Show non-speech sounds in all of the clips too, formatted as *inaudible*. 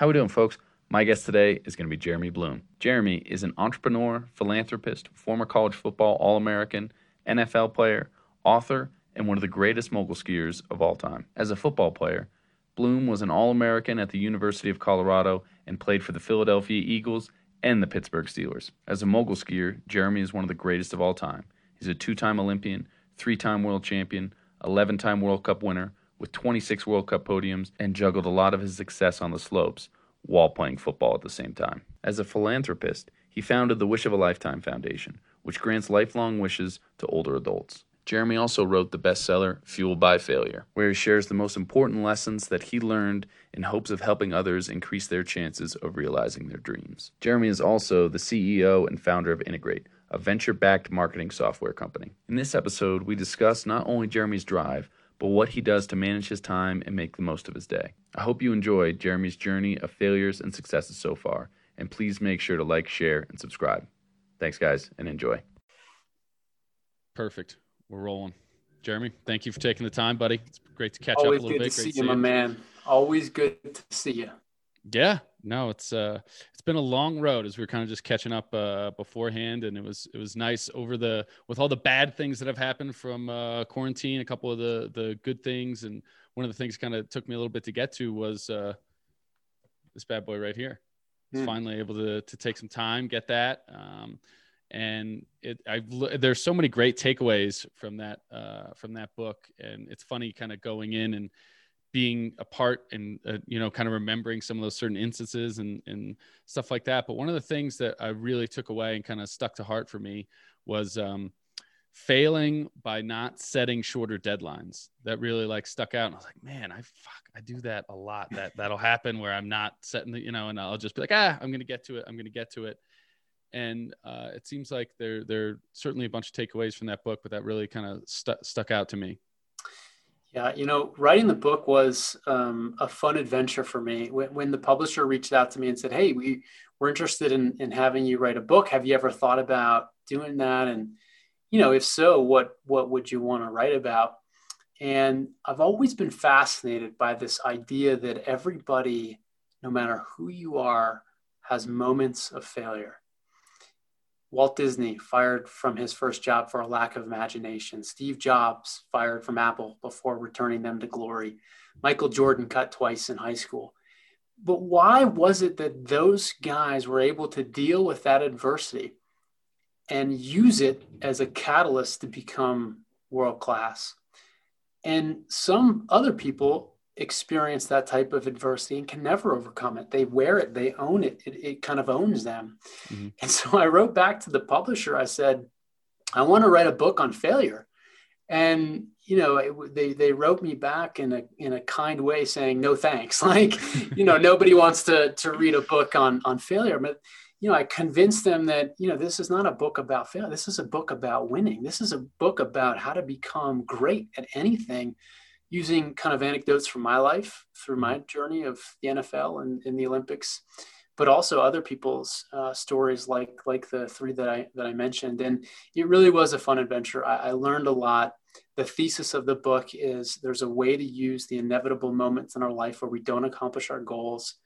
How are we doing, folks? My guest today is going to be Jeremy Bloom. Jeremy is an entrepreneur, philanthropist, former college football All-American, NFL player, author, and one of the greatest mogul skiers of all time. As a football player, Bloom was an All American at the University of Colorado and played for the Philadelphia Eagles and the Pittsburgh Steelers. As a mogul skier, Jeremy is one of the greatest of all time. He's a two time Olympian, three time world champion, 11 time World Cup winner, with 26 World Cup podiums, and juggled a lot of his success on the slopes while playing football at the same time. As a philanthropist, he founded the Wish of a Lifetime Foundation, which grants lifelong wishes to older adults. Jeremy also wrote the bestseller Fueled by Failure, where he shares the most important lessons that he learned in hopes of helping others increase their chances of realizing their dreams. Jeremy is also the CEO and founder of Integrate, a venture backed marketing software company. In this episode, we discuss not only Jeremy's drive, but what he does to manage his time and make the most of his day. I hope you enjoyed Jeremy's journey of failures and successes so far, and please make sure to like, share, and subscribe. Thanks, guys, and enjoy. Perfect. We're rolling. Jeremy, thank you for taking the time, buddy. It's great to catch Always up a little good bit. to Great see you, my man. Always good to see you. Yeah, no, it's uh, it's been a long road as we are kind of just catching up uh, beforehand, and it was it was nice over the with all the bad things that have happened from uh, quarantine. A couple of the the good things, and one of the things kind of took me a little bit to get to was uh, this bad boy right here. Mm. Finally able to to take some time, get that. Um, and it I've there's so many great takeaways from that uh, from that book, and it's funny kind of going in and being a part and uh, you know kind of remembering some of those certain instances and and stuff like that. But one of the things that I really took away and kind of stuck to heart for me was um, failing by not setting shorter deadlines. That really like stuck out. And I was like, man, I fuck, I do that a lot. That *laughs* that'll happen where I'm not setting the you know, and I'll just be like, ah, I'm gonna get to it. I'm gonna get to it and uh, it seems like there there are certainly a bunch of takeaways from that book, but that really kind of stu- stuck out to me. Yeah, you know, writing the book was um, a fun adventure for me. When, when, the publisher reached out to me and said, "Hey, we we're interested in in having you write a book. Have you ever thought about doing that? And you know, if so, what what would you want to write about?" And I've always been fascinated by this idea that everybody, no matter who you are, has moments of failure Walt Disney fired from his first job for a lack of imagination. Steve Jobs fired from Apple before returning them to glory. Michael Jordan cut twice in high school. But why was it that those guys were able to deal with that adversity and use it as a catalyst to become world class? And some other people experience that type of adversity and can never overcome it. They wear it, they own it, it, it kind of owns them. Mm-hmm. And so I wrote back to the publisher, I said, I want to write a book on failure. And you know, it, they they wrote me back in a in a kind way, saying no thanks. *laughs* Like, you know, nobody wants to to read a book on on failure. But you know, I convinced them that you know this is not a book about failure. This is a book about winning. This is a book about how to become great at anything using kind of anecdotes from my life through my journey of the NFL and in the Olympics, but also other people's uh, stories like like the three that I that I mentioned. And it really was a fun adventure. I, I learned a lot. The thesis of the book is there's a way to use the inevitable moments in our life where we don't accomplish our goals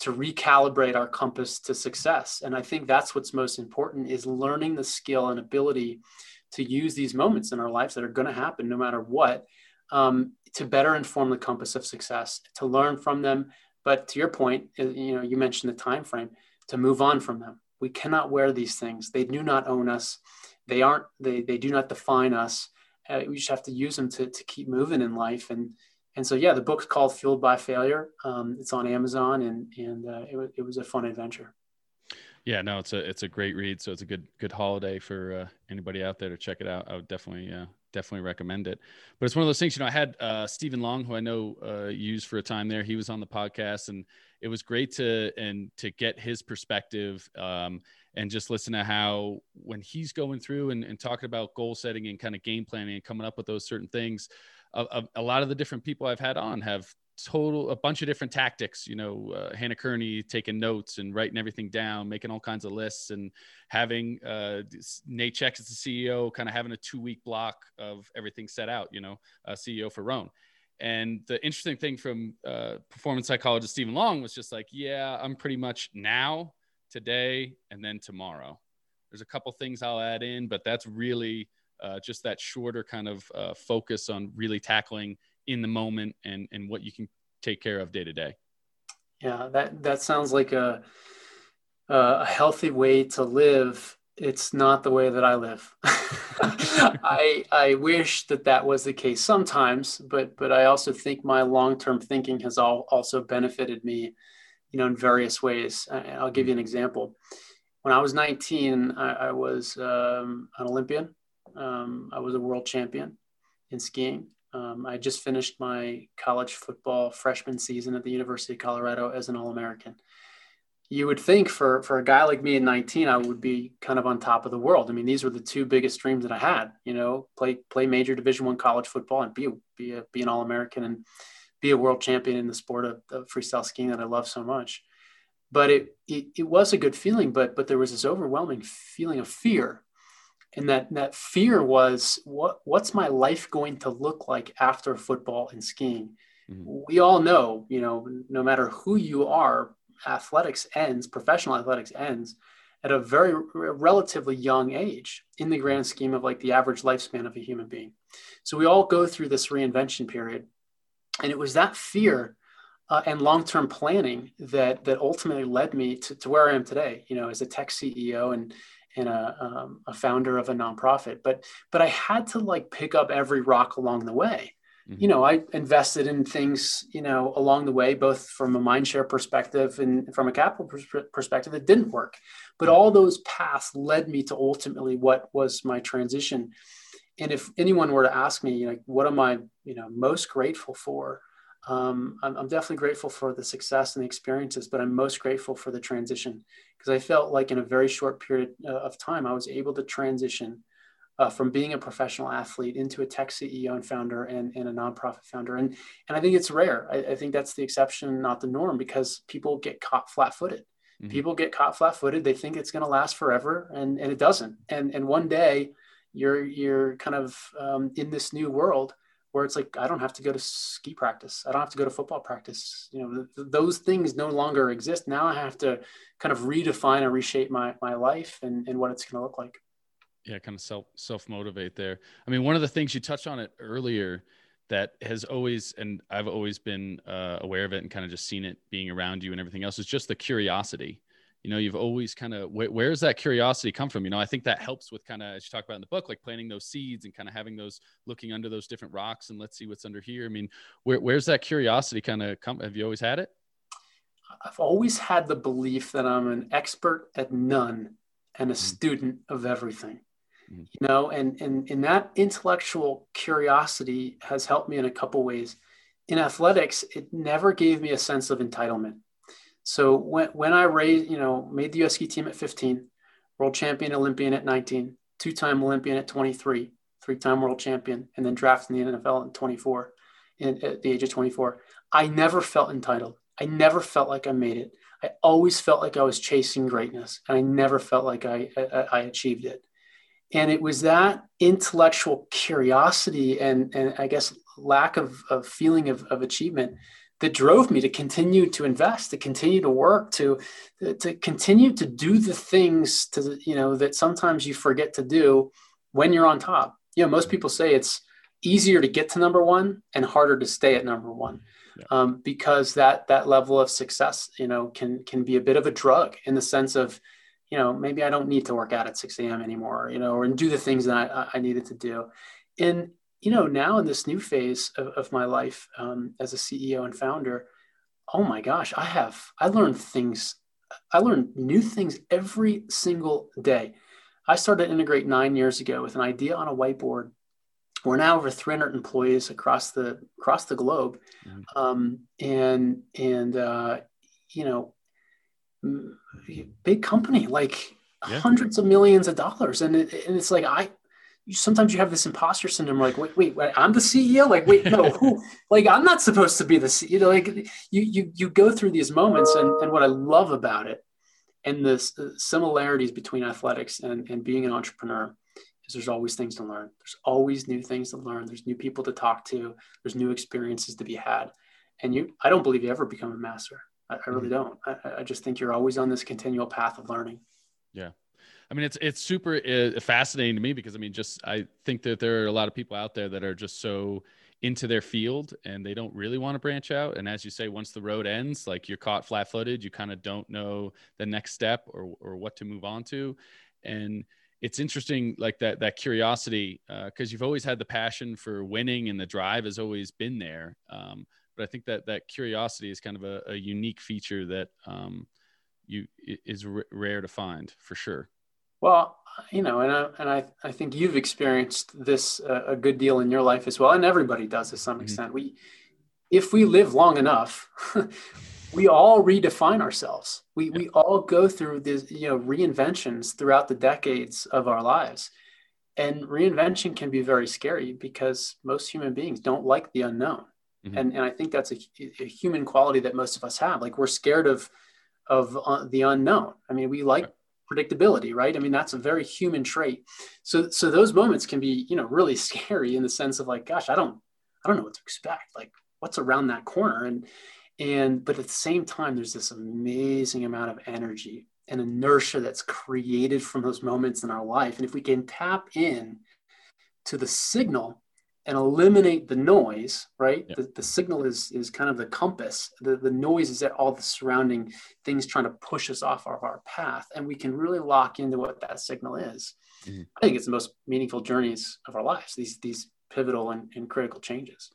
to recalibrate our compass to success. And I think that's what's most important is learning the skill and ability to use these moments in our lives that are going to happen no matter what um, to better inform the compass of success, to learn from them. But to your point, uh, you know, you mentioned the time frame to move on from them. We cannot wear these things. They do not own us. They aren't. They they do not define us. Uh, we just have to use them to to keep moving in life. And and so yeah, the book's called Fueled by Failure. Um, it's on Amazon, and and uh, it, it was a fun adventure. Yeah, no, it's a it's a great read. So it's a good good holiday for uh, anybody out there to check it out. I would definitely uh, definitely recommend it. But it's one of those things, you know, I had uh, Stephen Long, who I know uh, used for a time there. He was on the podcast, and it was great to and to get his perspective um, and just listen to how when he's going through and, and talking about goal setting and kind of game planning and coming up with those certain things. A, a, a lot of the different people I've had on have total a bunch of different tactics you know uh, hannah kearney taking notes and writing everything down making all kinds of lists and having uh, nate Checketts the ceo kind of having a two week block of everything set out you know uh, ceo for Rhone And the interesting thing from uh, performance psychologist Stephen Long was just like, yeah, I'm pretty much now, today, and then tomorrow. There's a couple things I'll add in, but that's really uh, just that shorter kind of uh, focus on really tackling in the moment and, and what you can take care of day to day. Yeah, that, that sounds like a, a healthy way to live it's not the way that I live. *laughs* I I wish that that was the case sometimes, but but I also think my long term thinking has all, also benefited me, you know, in various ways. I'll give you an example. When I was 19, I, I was um, an Olympian. Um, I was a world champion in skiing. Um, I just finished my college football freshman season at the University of Colorado as an All American you would think for for a guy like me at 19 i would be kind of on top of the world. I mean these were the two biggest dreams that i had you know play play major division one college football and be be a, be an all-american and be a world champion in the sport of, of freestyle skiing that i love so much. But it, it it was a good feeling but but there was this overwhelming feeling of fear and that that fear was what what's my life going to look like after football and skiing mm-hmm. we all know you know no matter who you are athletics ends, professional athletics ends at a very relatively young age in the grand scheme of like the average lifespan of a human being. So we all go through this reinvention period. And it was that fear uh, and long-term planning that that ultimately led me to, to where I am today, you know, as a tech CEO and and a, um, a founder of a nonprofit. But but I had to like pick up every rock along the way Mm-hmm. You know, I invested in things, you know, along the way, both from a mindshare perspective and from a capital pers- perspective that didn't work. But all those paths led me to ultimately what was my transition. And if anyone were to ask me, like, what am I, you know, most grateful for? Um, I'm, I'm, definitely grateful for the success and the experiences, but I'm most grateful for the transition because I felt like in a very short period uh, of time, I was able to transition uh, from being a professional athlete into a tech CEO and founder and, and a nonprofit founder. And, and I think it's rare. I, I think that's the exception, not the norm, because people get caught flat footed. Mm-hmm. People get caught flat footed. They think it's going to last forever and, and it doesn't. And, and one day you're, you're kind of um, in this new world where it's like, I don't have to go to ski practice. I don't have to go to football practice. You know, th- those things no longer exist. Now I have to kind of redefine and reshape my, my life and, and what it's going to look like yeah kind of self self motivate there i mean one of the things you touched on it earlier that has always and i've always been uh, aware of it and kind of just seen it being around you and everything else is just the curiosity you know you've always kind of wh- where's that curiosity come from? You know i think that helps with kind of as you talk about in the book like planting those seeds and kind of having those looking under those different rocks and let's see what's under here. I mean where, where's that curiosity kind of come have you always had it? I've always had the belief that i'm an expert at none and a mm-hmm. student of everything. Mm-hmm. you know and, and and that intellectual curiosity has helped me in a couple ways. In athletics it never gave me a sense of entitlement so when, when i raised you know made the us ski team at 15 world champion olympian at 19 two-time olympian at 23 three-time world champion and then drafted in the nfl at 24 in, at the age of 24 i never felt entitled. I never felt like i made it. I always felt like I was chasing greatness, and I never felt like I, I, I achieved it. And it was that intellectual curiosity and, and I guess lack of, of feeling of, of achievement that drove me to continue to invest, to continue to work, to to continue to do the things to you know that sometimes you forget to do when you're on top. You know, most people say it's easier to get to number one and harder to stay at number one. Yeah. Um, because that that level of success, you know, can can be a bit of a drug in the sense of you know, maybe I don't need to work out at 6 a.m. anymore, you know, or do the things that I, I needed to do. And, you know, now in this new phase of, of my life um, as a CEO and founder, oh my gosh, I have, I learned things, I learned new things every single day. I started Integrate nine years ago with an idea on a whiteboard. We're now over 300 employees across the across the globe, mm-hmm. um, and and uh, you know big company, like yeah. hundreds of millions of dollars. And, it, and it's like, I, sometimes you have this imposter syndrome, like, wait, wait, wait I'm the CEO. Like, wait, no, who, *laughs* like, I'm not supposed to be the CEO. You know, like you, you, you go through these moments and, and what I love about it and the similarities between athletics and, and being an entrepreneur is there's always things to learn. There's always new things to learn. There's new people to talk to. There's new experiences to be had. And you, I don't believe you ever become a master. I, I really mm-hmm. don't. I, I just think you're always on this continual path of learning. Yeah. I mean, it's it's super uh, fascinating to me because I mean, just I think that there are a lot of people out there that are just so into their field and they don't really want to branch out. And as you say, once the road ends, like you're caught flat footed, you kind of don't know the next step or, or what to move on to. And it's interesting, like that, that curiosity, uh, cause you've always had the passion for winning and the drive has always been there. Um, but I think that that curiosity is kind of a, a unique feature that um, you is r- rare to find for sure. Well, you know, and I, and I, I think you've experienced this uh, a good deal in your life as well, and everybody does to some mm-hmm. extent. We, if we live long enough, *laughs* we all redefine ourselves. We we all go through this, you know, reinventions throughout the decades of our lives, and reinvention can be very scary because most human beings don't like the unknown, mm-hmm. and and I think that's a, a, human quality that most of us have. Like we're scared of of uh, the unknown. I mean, we like predictability right? I mean that's a very human trait. So so those moments can be you know really *laughs* scary in the sense of like gosh i don't i don't know what to expect. Like what's around that corner? And and but at the same time there's this amazing amount of energy and inertia that's created from those moments in our life. And if we can tap in to the signal and eliminate the noise, right? The, the signal is is kind of the compass. The, the noise is that all the surrounding things trying to push us off of our path. And we can really lock into what that signal is. Mm-hmm. I think it's the most meaningful journeys of our lives, these these pivotal and, and critical changes.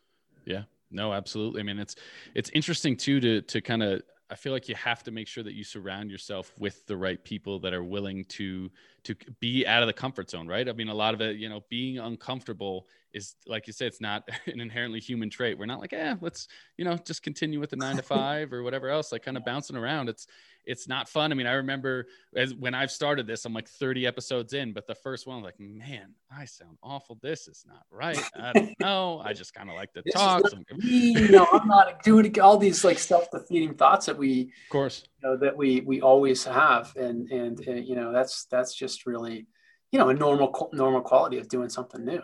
Yeah. No, absolutely. I mean, it's it's interesting too to to kind of I feel like you have to make sure that you surround yourself with the right people that are willing to to be out of the comfort zone, right? I mean, a lot of it, you know, being uncomfortable is like you said, it's not *laughs* an inherently human trait. We're not like, eh, let's, you know, just continue with the nine to *laughs* five or whatever else, like kind of bouncing around. It's it's not fun. I mean, I remember as when I've started this, I'm like 30 episodes in, but the first one, I'm like, man, I sound awful. This is not right. I don't *laughs* know. I just kind of like to talk. you know, I'm not doing all these like self-defeating thoughts that we, of course, you know, that we we always have, and and, and you know, that's that's just really, you know, a normal normal quality of doing something new.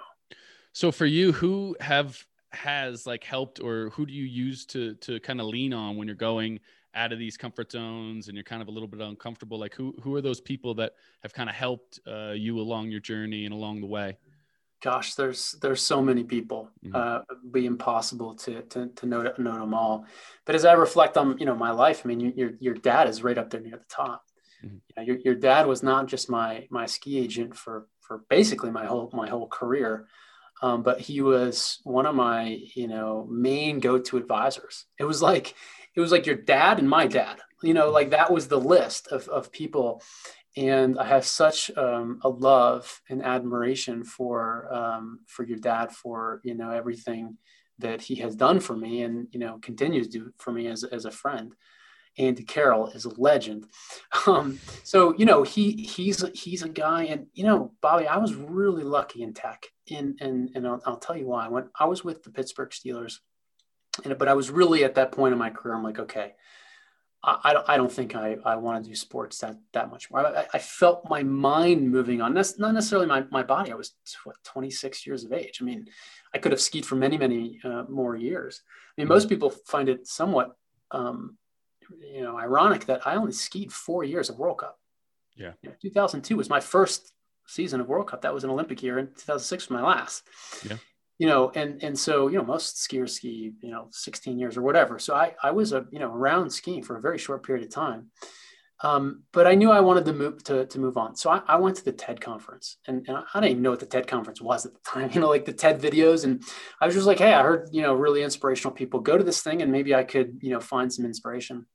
So for you, who have has like helped or who do you use to to kind of lean on when you're going out of these comfort zones and you're kind of a little bit uncomfortable like who who are those people that have kind of helped uh, you along your journey and along the way gosh there's there's so many people mm-hmm. uh, be impossible to to, to know, know them all but as i reflect on you know my life i mean you, your your dad is right up there near the top mm-hmm. you know, your, your dad was not just my my ski agent for for basically my whole my whole career um, but he was one of my you know main go-to advisors. It was like it was like your dad and my dad you know like that was the list of, of people. And i have such um, a love and admiration for um, for your dad for you know everything that he has done for me and you know continues to do for me as, as a friend Andy Carroll is a legend. Um, so you know he he's he's a guy, and you know Bobby, I was really lucky in tech, and and and I'll, I'll tell you why. When I was with the Pittsburgh Steelers, and, but I was really at that point in my career, I'm like, okay, I, I don't, I don't think I, I want to do sports that, that much more. I, I felt my mind moving on. That's not necessarily my, my body. I was what, 26 years of age. I mean, I could have skied for many, many uh, more years. I mean, most people find it somewhat, um, you know, ironic that I only skied four years of World Cup. Yeah. You know, 2002 was my first season of World Cup. That was an Olympic year, and 2006 was my last. Yeah you know, and and so you know most skiers ski you know 16 years or whatever. So I I was a you know around skiing for a very short period of time, um, but I knew I wanted to move to, to move on. So I, I went to the TED conference, and, and, I didn't even know what the TED conference was at the time. *laughs* You know, like the TED videos, and I was just like, hey, I heard you know really inspirational people go to this thing, and maybe I could you know find some inspiration.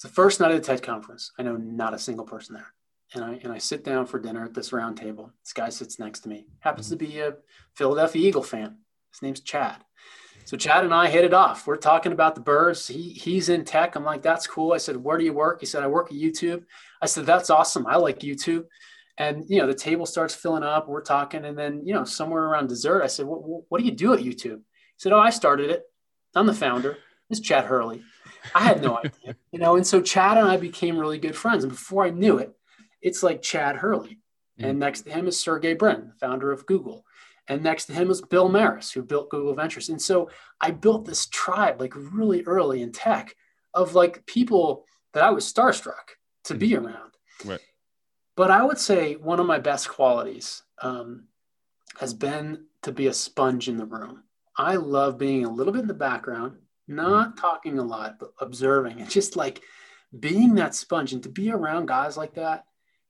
It's the first night of the TED conference. I know not a single person there and I and I sit down for dinner at this round table. This guy sits next to me. Happens to be a Philadelphia Eagle fan. His name's Chad. So Chad and I hit it off. We're talking about the birds. He he's in tech. I'm like, that's cool. I said, where do you work? He said, I work at YouTube. I said, that's awesome. I like YouTube. And you know, the table starts filling up. We're talking, and then you know, somewhere around dessert, I said, what, what do you do at YouTube? He said, oh, I started it. I'm the founder. It's Chad Hurley. I had no idea, you know. And so Chad and I became really good friends. And before I knew it, it's like Chad Hurley. Mm-hmm. And next to him is Sergey Brin, the founder of Google. And next to him is Bill Maris, who built Google Ventures. And so I built this tribe like really early in tech of like people that I was starstruck to be mm-hmm. around. Right. But I would say one of my best qualities um, has been to be a sponge in the room. I love being a little bit in the background, not talking a lot, but observing and just like being that sponge and to be around guys like that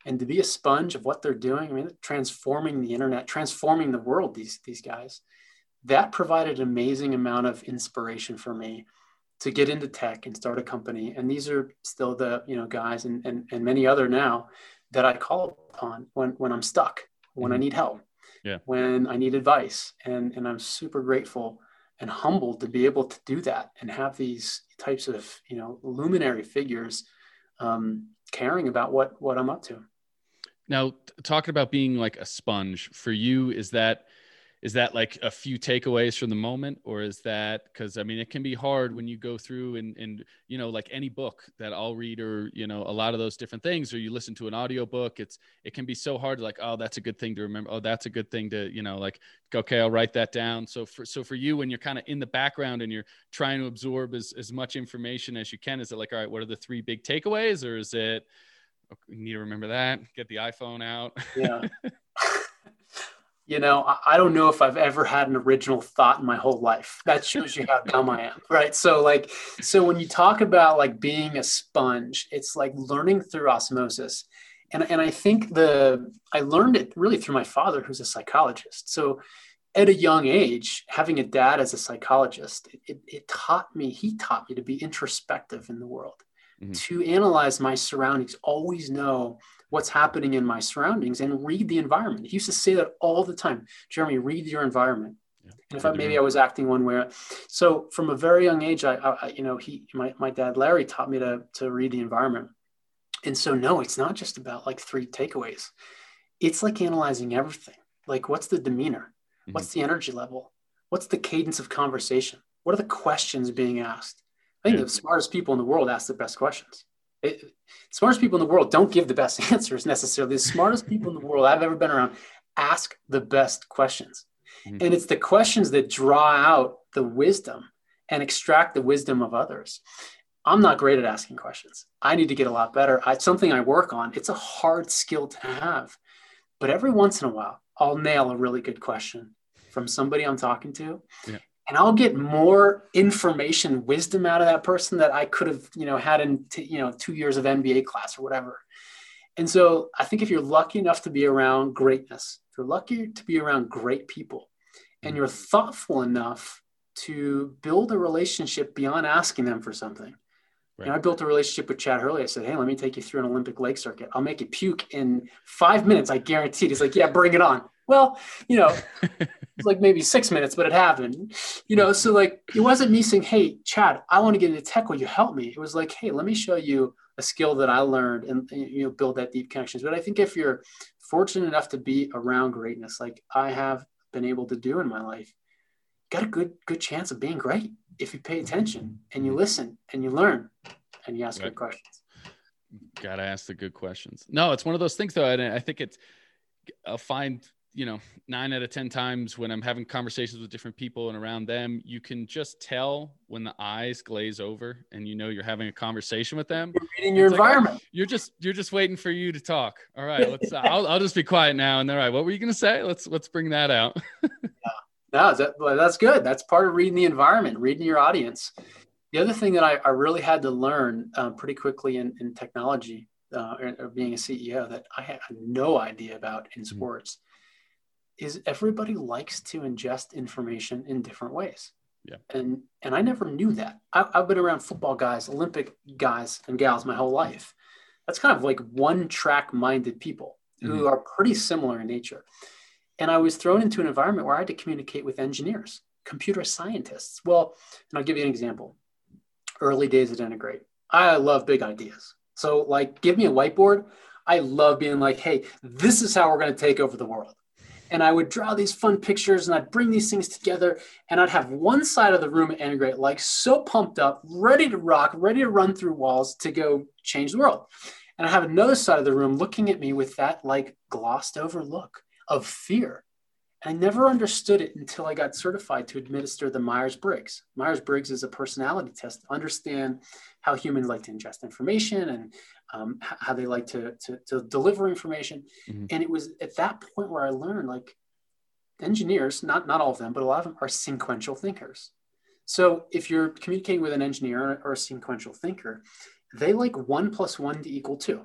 and to be a sponge of what they're doing. I mean, transforming the internet, transforming the world, these, these guys, that provided an amazing amount of inspiration for me to get into tech and start a company. And these are still the, you know, guys and, and, and many other now that I call upon when, when I'm stuck, when mm-hmm. I need help, yeah. when I need advice. And, and I'm super grateful and humbled to be able to do that and have these types of, you know, luminary figures um, caring about what, what I'm up to. Now, talking about being like a sponge for you, is that is that like a few takeaways from the moment or is that because i mean it can be hard when you go through and and you know like any book that i'll read or you know a lot of those different things or you listen to an audio book it's it can be so hard to like oh that's a good thing to remember. Oh that's a good thing to you know like okay i'll write that down. So for so for you when you're kind of in the background and you're trying to absorb as, as much information as you can is it like all right what are the three big takeaways? Or is it you need to remember that. Get the iphone out. Yeah *laughs* you know I, don't know if i've ever had an original thought in my whole life. That shows you how *laughs* dumb i am right? So like so when you talk about like being a sponge it's like learning through osmosis. And, and i think the i learned it really through my father who's a psychologist. So at a young age having a dad as a psychologist it, it, taught me he taught me to be introspective in the world mm-hmm. to analyze my surroundings, always know what's happening in my surroundings and read the environment. He used to say that all the time. Jeremy, read your environment. Yeah. And if I, maybe I was acting one way, so from a very young age, I, I, you know, he, my, my dad Larry taught me to to read the environment, and so no, it's not just about like three takeaways. It's like analyzing everything. Like, what's the demeanor? Mm-hmm. What's the energy level? What's the cadence of conversation? What are the questions being asked? I think yeah. the smartest people in the world ask the best questions. It, smartest people in the world don't give the best *laughs* answers necessarily. The smartest people in the world I've ever been around ask the best questions. Mm-hmm. And it's the questions that draw out the wisdom and extract the wisdom of others. I'm not great at asking questions. I need to get a lot better. It's something I work on. It's a hard skill to have. But every once in a while, I'll nail a really good question from somebody I'm talking to. Yeah and I'll get more information, wisdom out of that person that I could have, you know, had in, t- you know, two years of MBA class or whatever. And so I think if you're lucky enough to be around greatness, if you're lucky to be around great people, and you're thoughtful enough to build a relationship beyond asking them for something. Right. You know, I built a relationship with Chad Hurley. I said, "Hey, let me take you through an Olympic lake circuit. I'll make you puke in five minutes. I guarantee." He's like, "Yeah, bring it on." Well, you know, *laughs* *laughs* like maybe six minutes, but it happened. You know, so like it wasn't me saying, Hey, Chad, I want to get into tech. Will you help me? It was like, Hey, let me show you a skill that I learned and, you know, build that deep connections. But I think if you're fortunate enough to be around greatness, like I have been able to do in my life, got a good, good chance of being great if you pay attention and you mm-hmm. listen and you learn and you ask right. good questions. Got to ask the good questions. No, it's one of those things though. And I think it's, I'll find you know, nine out of 10 times when I'm having conversations with different people and around them, you can just tell when the eyes glaze over and you know you're having a conversation with them. You're reading your environment. Like, oh, you're just you're just waiting for you to talk. All right, *laughs* let's I'll, I'll just be quiet now. And then all right, what were you gonna say? Let's let's bring that out. *laughs* yeah. No, that, that's good. That's part of reading the environment, reading your audience. The other thing that I, I really had to learn uh, pretty quickly in, in technology uh, or, or, being a CEO that I had no idea about in mm-hmm. sports. Mm-hmm is everybody likes to ingest information in different ways. Yeah. And and I never knew that. I, have been around football guys, Olympic guys and gals my whole life. That's kind of like one track minded people mm-hmm. who are pretty similar in nature. And I was thrown into an environment where I had to communicate with engineers, computer scientists. Well, and I'll give you an example. Early days at Integrate, I love big ideas. So, like, give me a whiteboard. I love being like, hey, this is how we're going to take over the world and I would draw these fun pictures and I'd bring these things together and I'd have one side of the room integrate like so pumped up, ready to rock, ready to run through walls to go change the world. And I have another side of the room looking at me with that like glossed over look of fear. And I never understood it until I got certified to administer the Myers Briggs. Myers Briggs is a personality test to understand how humans like to ingest information and um, how they like to, to, to deliver information. Mm-hmm. And it was at that point where I learned like engineers, not, not all of them, but a lot of them are sequential thinkers. So if you're communicating with an engineer or a sequential thinker, they like one plus one to equal two.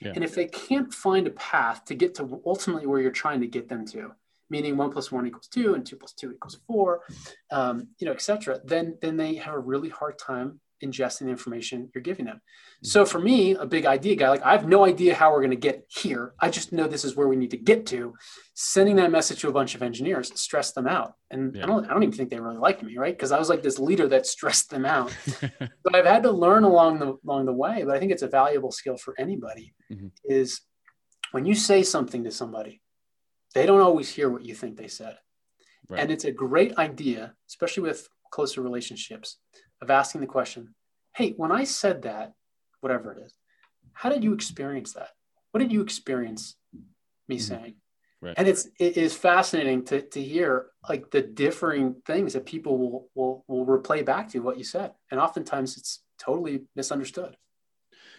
Yeah. And if they can't find a path to get to ultimately where you're trying to get them to, meaning one plus one equals two and two plus two equals four, um, you know, et cetera, then, then they have a really hard time ingesting the information you're giving them. Mm-hmm. So for me, a big idea guy, like I have no idea how we're going to get here. I just know this is where we need to get to. Sending that message to a bunch of engineers stressed them out. And yeah. I don't I don't even think they really liked me, right? Because I was like this leader that stressed them out. *laughs* but I've had to learn along the along the way, but I think it's a valuable skill for anybody mm-hmm. is when you say something to somebody, they don't always hear what you think they said. Right. And it's a great idea, especially with closer relationships, of asking the question, hey, when I said that, whatever it is, how did you experience that? What did you experience me mm-hmm. saying? Right. And it's it is fascinating to, to hear like the differing things that people will will will replay back to what you said. And oftentimes it's totally misunderstood.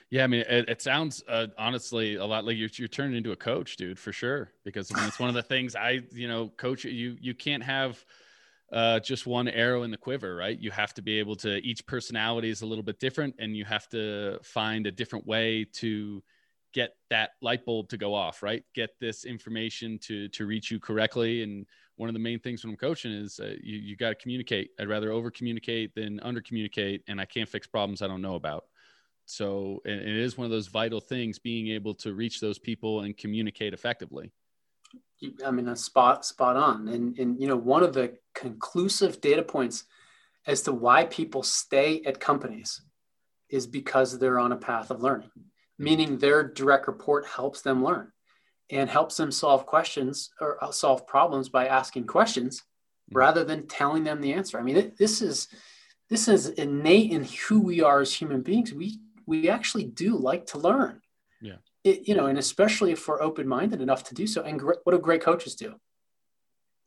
Yeah, I mean, it, it sounds uh, honestly a lot like you're, you're turning into a coach, dude, for sure. Because I mean, it's one of the things I, you know, coach you. You can't have uh, just one arrow in the quiver, right? You have to be able to. Each personality is a little bit different, and you have to find a different way to get that light bulb to go off, right? Get this information to to reach you correctly. And one of the main things when I'm coaching is uh, you you got to communicate. I'd rather over communicate than under communicate, and I can't fix problems I don't know about. So it is one of those vital things being able to reach those people and communicate effectively. I mean, a spot spot on. And and you know, one of the conclusive data points as to why people stay at companies is because they're on a path of learning, meaning their direct report helps them learn and helps them solve questions or uh, solve problems by asking questions mm-hmm. rather than telling them the answer. I mean, this is this is innate in who we are as human beings. We we actually do like to learn it, you know, and especially if we're open-minded enough to do so. And gr- what do great coaches do?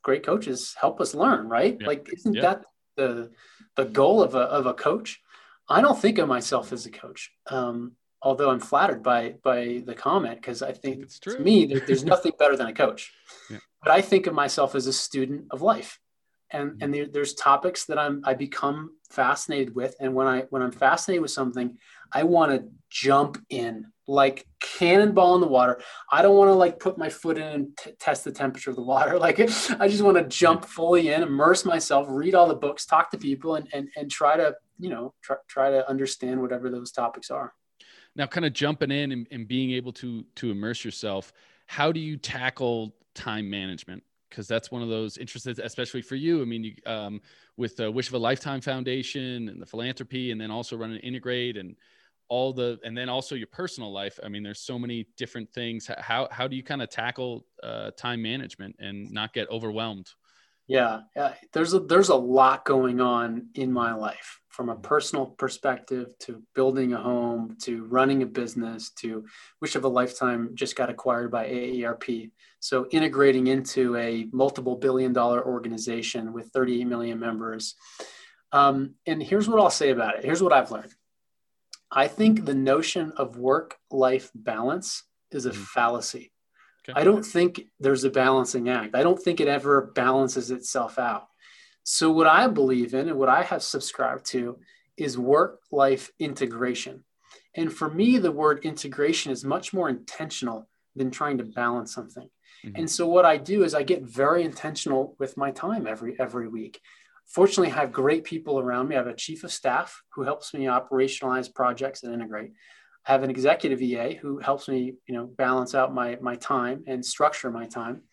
Great coaches help us learn, right? Yeah. Like, isn't yeah. that the the goal of a of a coach? I don't think of myself as a coach, um, although I'm flattered by by the comment because I think it's true. to me there, there's nothing better than a coach. Yeah. But I think of myself as a student of life, and mm-hmm. and there, there's topics that I'm I become fascinated with, and when I when I'm fascinated with something, I want to jump in like cannonball in the water. I don't want to like put my foot in and t- test the temperature of the water. *laughs* Like I just want to jump fully in, immerse myself, read all the books, talk to people, and and and try to you know try, try to understand whatever those topics are. Now, kind of jumping in and, and being able to to immerse yourself. How do you tackle time management? Because that's one of those interested, especially for you. I mean, you, um, with the Wish of a Lifetime Foundation and the philanthropy, and then also running Integrate and all the and then also your personal life. I mean there's so many different things. How how do you kind of tackle uh, time management and not get overwhelmed? Yeah, yeah there's a there's a lot going on in my life from a personal perspective to building a home to running a business to wish of a lifetime just got acquired by AARP so integrating into a multiple billion dollar organization with 38 million members. Um, and here's what i'll say about it. Here's what i've learned I think the notion of work life balance is a mm. fallacy. Okay. I don't think there's a balancing act. I don't think it ever balances itself out. So, what I believe in and what I have subscribed to is work life integration. And for me, the word integration is much more intentional than trying to balance something. Mm-hmm. And so, what I do is I get very intentional with my time every every week fortunately I have great people around me. I have a chief of staff who helps me operationalize projects and integrate. I have an executive EA who helps me, you know, balance out my my time and structure my time.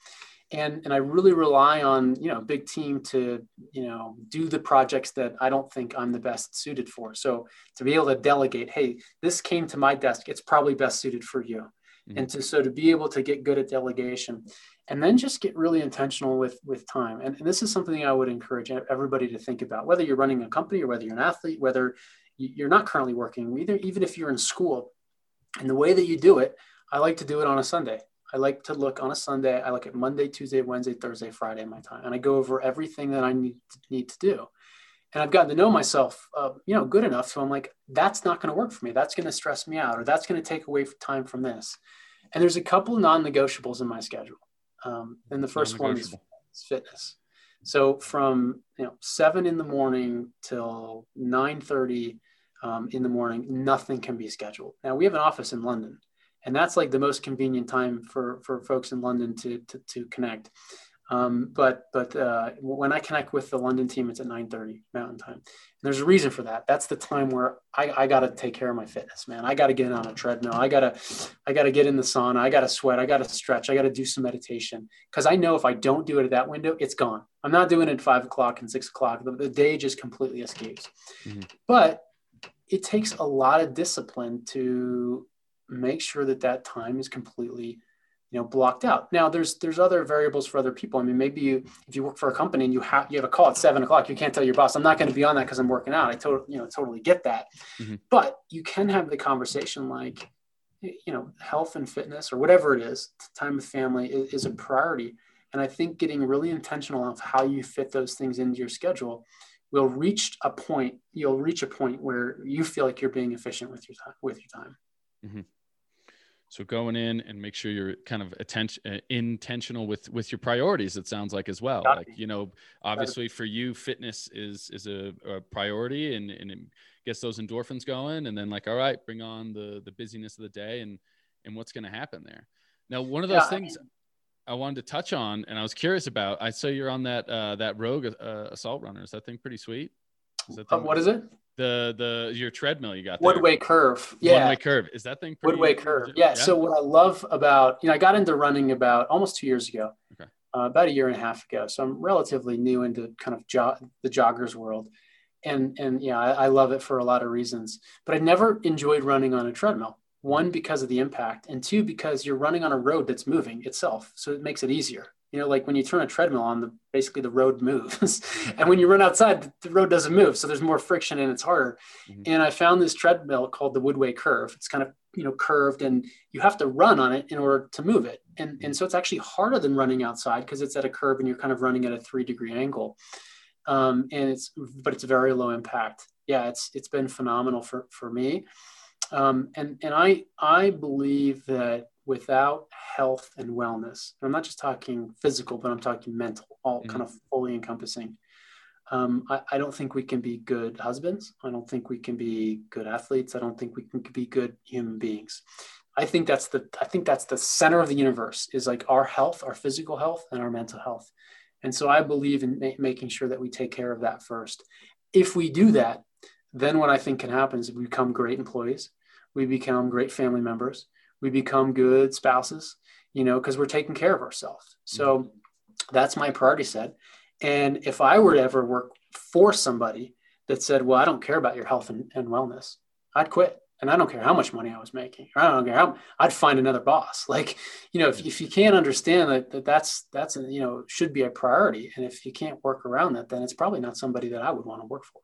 And, and I really rely on you know a big team to you know do the projects that I don't think I'm the best suited for. So to be able to delegate, hey, this came to my desk, it's probably best suited for you. Mm-hmm. And to so to be able to get good at delegation and then just get really intentional with with time and, and, this is something i would encourage everybody to think about whether you're running a company or whether you're an athlete whether you're not currently working either even if you're in school And the way that you do it, I like to do it on a Sunday. I like to look on a Sunday. I look at Monday, Tuesday, Wednesday, Thursday, Friday my time, and I go over everything that I need to, need to do. And I've gotten to know myself, uh, you know, good enough. So I'm like, that's not going to work for me. That's going to stress me out, or that's going to take away time from this. And there's a couple non-negotiables in my schedule. Um, and the first one is fitness. So from you know seven in the morning till nine thirty um, in the morning, nothing can be scheduled. Now we have an office in London, and that's like the most convenient time for for folks in London to to, to connect. Um, but but uh, when I connect with the London team, it's at 9:30 Mountain Time. And there's a reason for that. That's the time where I, I got to take care of my fitness, man. I got to get on a treadmill. I gotta I gotta get in the sauna. I gotta sweat. I gotta stretch. I gotta do some meditation because I know if I don't do it at that window, it's gone. I'm not doing it at five o'clock and six o'clock. The, the day just completely escapes. Mm-hmm. But it takes a lot of discipline to make sure that that time is completely you know blocked out. Now there's there's other variables for other people. I mean maybe you if you work for a company and you have you have a call at seven o'clock you can't tell your boss i'm not going to be on that because i'm working out. I totally you know totally get that. Mm-hmm. but you can have the conversation like you know health and fitness or whatever it is time with family is, is a priority. And i think getting really intentional of how you fit those things into your schedule will reach a point you'll reach a point where you feel like you're being efficient with your time with your time. Mm-hmm. So going in and make sure you're kind of attention uh, intentional with with your priorities. It sounds like as well. Like you know, obviously for you, fitness is is a, a priority, and and it gets those endorphins going. And then like, all right, bring on the the busyness of the day, and and what's going to happen there. Now, one of those yeah, things I, mean, I, wanted to touch on, and I was curious about. I saw you're on that uh, that Rogue uh, assault runner. Is that thing pretty sweet? Is that uh, what is it? The the your treadmill you got there. Woodway curve. Yeah. Woodway curve. Is that thing Woodway curve? Yeah. yeah. So what I love about you know I got into running about almost two years ago. Okay. Uh, about a year and a half ago. So I'm relatively new into kind of jo- the joggers world, and and yeah, I, I love it for a lot of reasons. But I never enjoyed running on a treadmill. One because of the impact, and two because you're running on a road that's moving itself, so it makes it easier you know like when you turn a treadmill on the basically the road moves. *laughs* And when you run outside the road doesn't move so there's more friction and it's harder. Mm-hmm. and i found this treadmill called the woodway curve. It's kind of you know curved and you have to run on it in order to move it. And and so it's actually harder than running outside because it's at a curve and you're kind of running at a three degree angle. Um, and it's but it's very low impact. Yeah it's it's been phenomenal for for me. Um, and and i i believe that without health and wellness, and I'm not just talking physical, but I'm talking mental, all mm-hmm. kind of fully encompassing. Um, I, I, don't think we can be good husbands. I don't think we can be good athletes. I don't think we can be good human beings. I think that's the I think that's the center of the universe is like our health, our physical health, and our mental health. And so I believe in ma- making sure that we take care of that first. If we do that, then what I think can happen is we become great employees, we become great family members, we become good spouses, you know, because we're taking care of ourselves. So mm-hmm. that's my priority set. And if I were to ever work for somebody that said, well, I don't care about your health and, and wellness, I'd quit. And I don't care how much money I was making. I don't care how I'd find another boss. *laughs* Like, you know, if, if you can't understand that, that that's, that's, you know, should be a priority. And if you can't work around that, then it's probably not somebody that I would want to work for.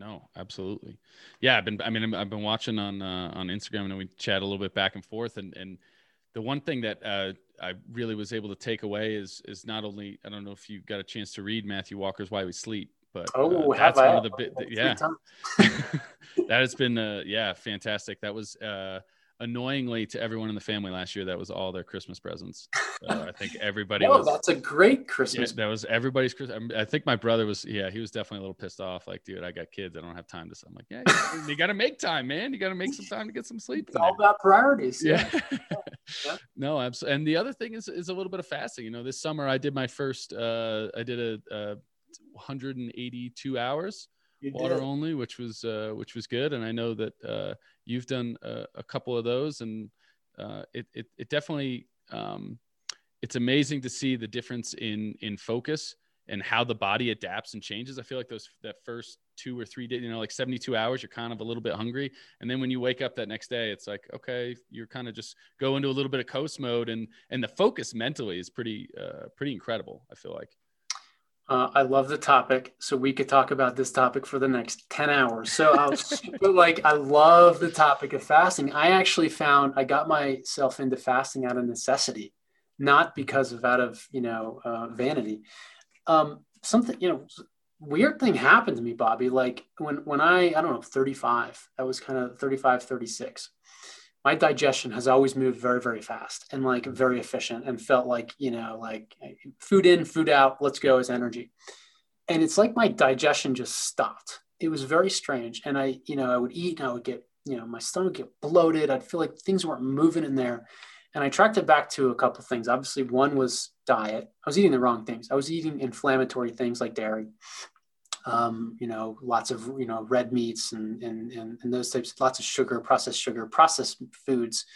No, absolutely. Yeah, I've been. I mean, I've been watching on uh, on Instagram, and we chat a little bit back and forth. And and the one thing that uh, I really was able to take away is is not only I don't know if you got a chance to read Matthew Walker's Why We Sleep, but uh, oh, uh, that's one of the bit. Yeah, *laughs* that has been uh, yeah fantastic. That was uh, annoyingly to everyone in the family last year, that was all their Christmas presents. So I *laughs* think everybody oh, was. That's a great Christmas. Yeah, that was everybody's Christmas. I think my brother was. Yeah, he was definitely a little pissed off. Like, dude, I got kids. I don't have time to. I'm like, yeah, you, got to make time, man. You got to make some time to get some *laughs* sleep. It's all about priorities. Yeah. yeah. *laughs* no, absolutely. And the other thing is is a little bit of fasting. You know, this summer I did my first. uh I did a, a 182 hours water only, which was uh, which was good. And I know that uh, you've done a, a, couple of those, and uh, it, it, it definitely um, it's amazing to see the difference in in focus and how the body adapts and changes. I feel like those that first two or three days, you know, like 72 hours, you're kind of a little bit hungry. And then when you wake up that next day, it's like, okay, you're kind of just go into a little bit of coast mode and and the focus mentally is pretty uh pretty incredible, I feel like. Uh, I love the topic, so we could talk about this topic for the next ten hours. So, I'll, *laughs* but like, I love the topic of fasting. I actually found I got myself into fasting out of necessity, not because of out of you know uh, vanity. Um, something you know, weird thing happened to me, Bobby. Like when when I I don't know, thirty five. I was kind of 35, 36 my digestion has always moved very very fast and like very efficient and felt like you know like food in food out let's go as energy. And it's like my digestion just stopped. It was very strange. And i you know i would eat and i would get you know my stomach get bloated. I'd feel like things weren't moving in there. And i tracked it back to a couple things. Obviously one was diet. I was eating the wrong things. I was eating inflammatory things like dairy um, you know, lots of, you know, red meats and, and, and, and those types, lots of sugar, processed sugar, processed foods.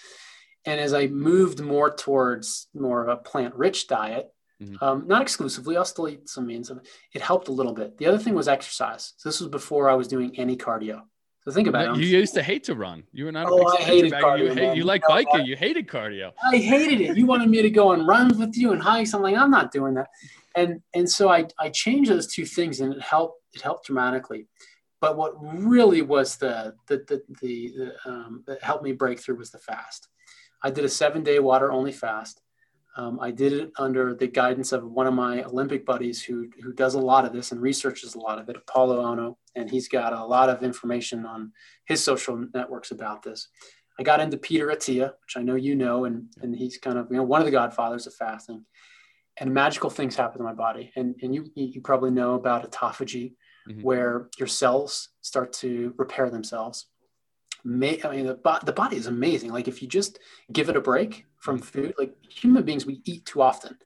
And as I moved more towards more of a plant rich diet, mm-hmm. um, not exclusively, I'll still eat some means, it helped a little bit. The other thing was exercise. So this was before I was doing any cardio. So think about it. You used to hate to run. You were not. Oh, I hated cardio. You, hate, you like biking. You hated cardio. I hated it. You wanted me to go on runs with you and hikes. I'm like, I'm not doing that and and so I I changed those two things and it helped it helped dramatically. But what really was the the the, the, the um, that helped me break through was the fast. I did a seven day water only fast. Um, I did it under the guidance of one of my Olympic buddies who who does a lot of this and researches a lot of it, Apolo Ohno, and he's got a lot of information on his social networks about this. I got into Peter Attia, which I know you know, and and he's kind of you know one of the godfathers of fasting and magical things happen to my body. And, and you, you probably know about autophagy, mm-hmm. where your cells start to repair themselves. May, I mean, the, the body is amazing. Like if you just give it a break from food, like human beings, we eat too often.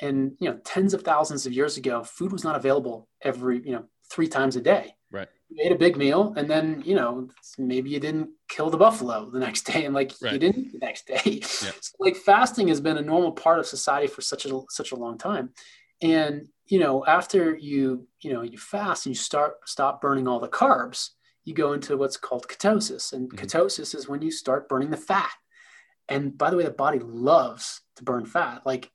And, you know, tens of thousands of years ago, food was not available every, you know, three times a day. Right. You ate a big meal and then, you know, maybe you didn't kill the buffalo the next day and like right. you didn't the next day. Yeah. *laughs* So, like fasting has been a normal part of society for such a such a long time. And, you know, after you, you know, you fast and you start stop burning all the carbs, you go into what's called ketosis. And mm-hmm. ketosis is when you start burning the fat. And by the way, the body loves to burn fat. Like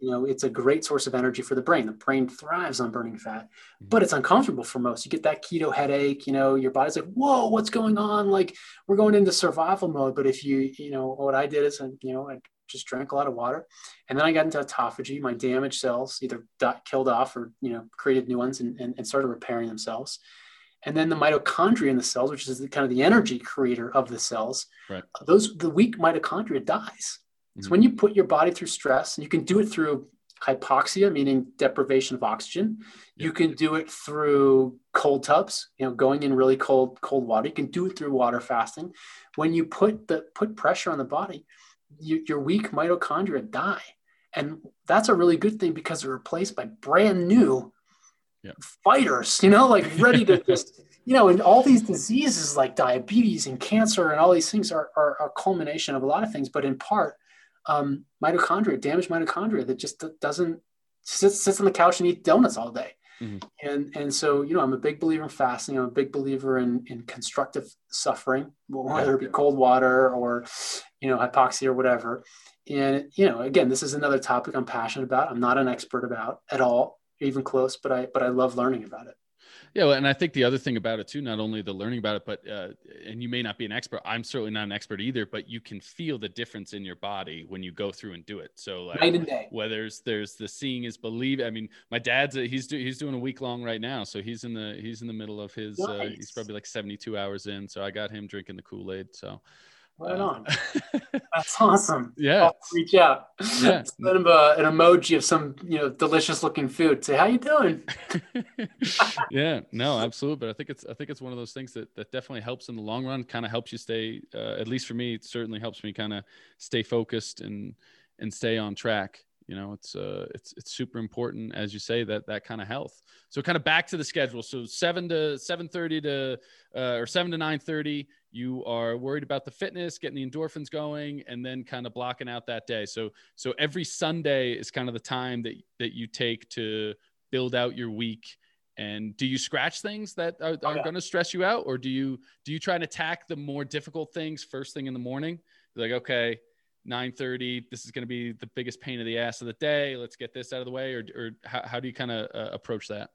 you know it's a great source of energy for the brain the brain thrives on burning fat mm-hmm. but it's uncomfortable for most you get that keto headache you know your body's like whoa what's going on like we're going into survival mode but if you you know what i did is you know i just drank a lot of water and then i got into autophagy my damaged cells either got killed off or you know created new ones and, and, and started repairing themselves and then the mitochondria in the cells which is the, kind of the energy creator of the cells right. those the weak mitochondria dies Mm-hmm. So when you put your body through stress, and you can do it through hypoxia, meaning deprivation of oxygen. You can do it through cold tubs, you know, going in really cold, cold water. You can do it through water fasting. When you put the put pressure on the body, you, your weak mitochondria die. And that's a really good thing because they're replaced by brand new yep. fighters, you know, like ready to just, *laughs* you know, and all these diseases like diabetes and cancer and all these things are, are, are a culmination of a lot of things, but in part um, mitochondria, damaged mitochondria that just doesn't sits, sits on the couch and eat donuts all day. Mm-hmm. And and so you know I'm a big believer in fasting. I'm a big believer in in constructive suffering, whether it be cold water or you know hypoxia or whatever. And you know again, this is another topic I'm passionate about. I'm not an expert about at all, even close, but I but I love learning about it. Yeah, well, and I think the other thing about it too, not only the learning about it, but uh, and you may not be an expert. I'm certainly not an expert either, but you can feel the difference in your body when you go through and do it. So like, night and day. Whether there's, there's the seeing is believe. I mean, my dad's a, he's do, he's doing a week long right now, so he's in the he's in the middle of his. Nice. Uh, he's probably like 72 hours in, so I got him drinking the Kool Aid. So Right on. *laughs* That's awesome. Yeah. I'll reach out. Yeah. *laughs* Send him a, an emoji of some, you know, delicious looking food. Say, how you doing? *laughs* yeah, no, absolutely. But I think it's, I think it's one of those things that, that definitely helps in the long run, kind of helps you stay, uh, at least for me, it certainly helps me kind of stay focused and, and stay on track you know it's uh it's it's super important as you say that that kind of health. So kind of back to the schedule. So 7 to 7:30 to uh, or 7 to 9:30 you are worried about the fitness getting the endorphins going and then kind of blocking out that day. So so every sunday is kind of the time that that you take to build out your week. And do you scratch things that are, are oh, going to stress you out? Or do you do you try and attack the more difficult things first thing in the morning? Like okay 9:30. This is going to be the biggest pain of the ass of the day. Let's get this out of the way, or, or how, how do you kind of uh, approach that?